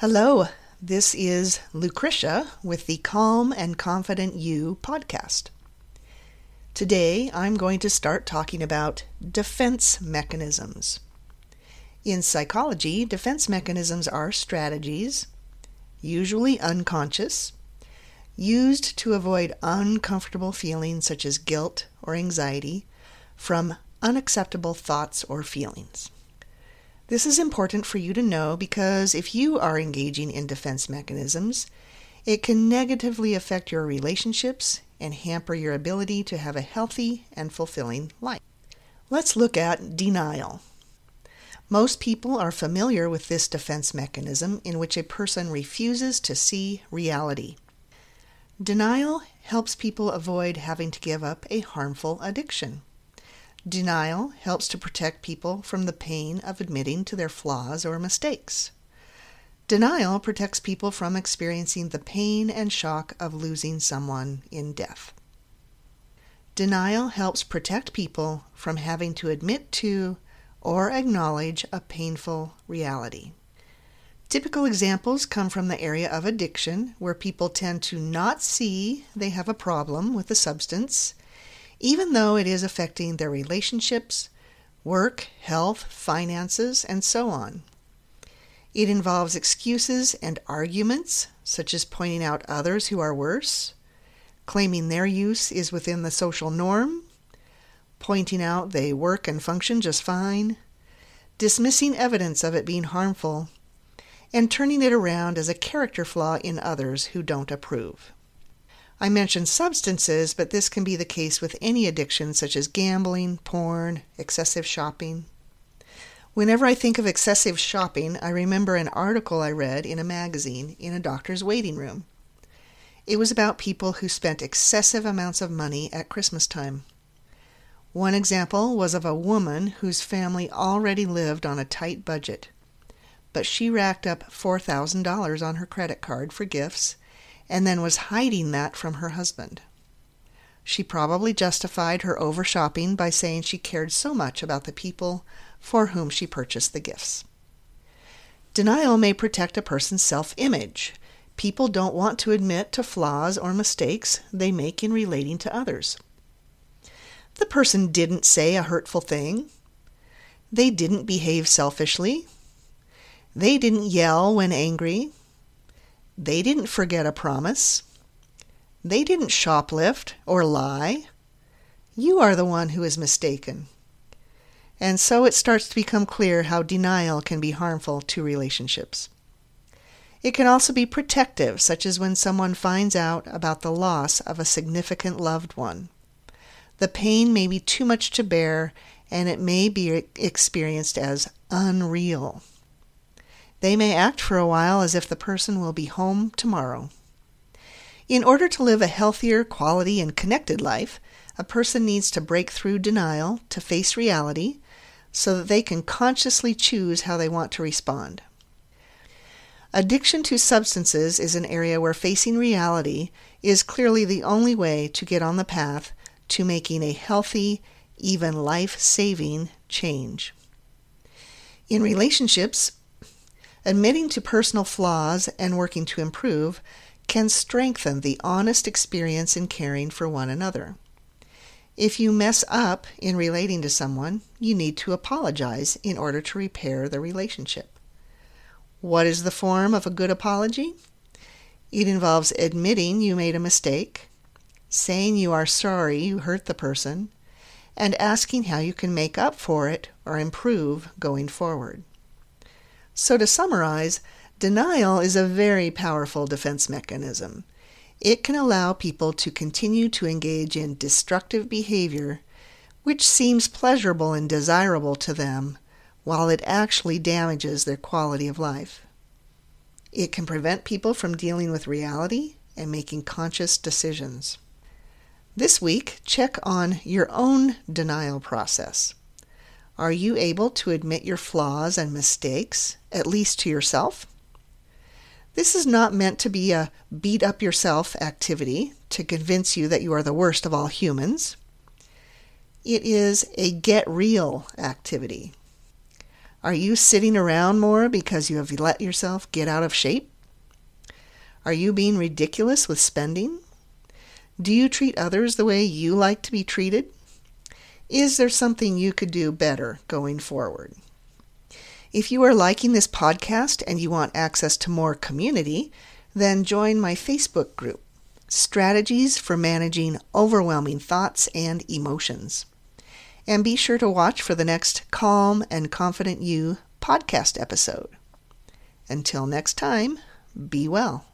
Hello, this is Lucretia with the Calm and Confident You podcast. Today I'm going to start talking about defense mechanisms. In psychology, defense mechanisms are strategies, usually unconscious, used to avoid uncomfortable feelings such as guilt or anxiety from unacceptable thoughts or feelings. This is important for you to know because if you are engaging in defense mechanisms, it can negatively affect your relationships and hamper your ability to have a healthy and fulfilling life. Let's look at denial. Most people are familiar with this defense mechanism in which a person refuses to see reality. Denial helps people avoid having to give up a harmful addiction. Denial helps to protect people from the pain of admitting to their flaws or mistakes. Denial protects people from experiencing the pain and shock of losing someone in death. Denial helps protect people from having to admit to or acknowledge a painful reality. Typical examples come from the area of addiction, where people tend to not see they have a problem with the substance even though it is affecting their relationships, work, health, finances, and so on. It involves excuses and arguments, such as pointing out others who are worse, claiming their use is within the social norm, pointing out they work and function just fine, dismissing evidence of it being harmful, and turning it around as a character flaw in others who don't approve. I mentioned substances, but this can be the case with any addiction such as gambling, porn, excessive shopping. Whenever I think of excessive shopping, I remember an article I read in a magazine in a doctor's waiting room. It was about people who spent excessive amounts of money at Christmas time. One example was of a woman whose family already lived on a tight budget, but she racked up $4,000 on her credit card for gifts and then was hiding that from her husband. She probably justified her over shopping by saying she cared so much about the people for whom she purchased the gifts. Denial may protect a person's self image. People don't want to admit to flaws or mistakes they make in relating to others. The person didn't say a hurtful thing. They didn't behave selfishly. They didn't yell when angry. They didn't forget a promise. They didn't shoplift or lie. You are the one who is mistaken. And so it starts to become clear how denial can be harmful to relationships. It can also be protective, such as when someone finds out about the loss of a significant loved one. The pain may be too much to bear, and it may be experienced as unreal. They may act for a while as if the person will be home tomorrow. In order to live a healthier, quality, and connected life, a person needs to break through denial to face reality so that they can consciously choose how they want to respond. Addiction to substances is an area where facing reality is clearly the only way to get on the path to making a healthy, even life saving change. In relationships, Admitting to personal flaws and working to improve can strengthen the honest experience in caring for one another. If you mess up in relating to someone, you need to apologize in order to repair the relationship. What is the form of a good apology? It involves admitting you made a mistake, saying you are sorry you hurt the person, and asking how you can make up for it or improve going forward. So, to summarize, denial is a very powerful defense mechanism. It can allow people to continue to engage in destructive behavior, which seems pleasurable and desirable to them, while it actually damages their quality of life. It can prevent people from dealing with reality and making conscious decisions. This week, check on your own denial process. Are you able to admit your flaws and mistakes, at least to yourself? This is not meant to be a beat up yourself activity to convince you that you are the worst of all humans. It is a get real activity. Are you sitting around more because you have let yourself get out of shape? Are you being ridiculous with spending? Do you treat others the way you like to be treated? Is there something you could do better going forward? If you are liking this podcast and you want access to more community, then join my Facebook group, Strategies for Managing Overwhelming Thoughts and Emotions. And be sure to watch for the next Calm and Confident You podcast episode. Until next time, be well.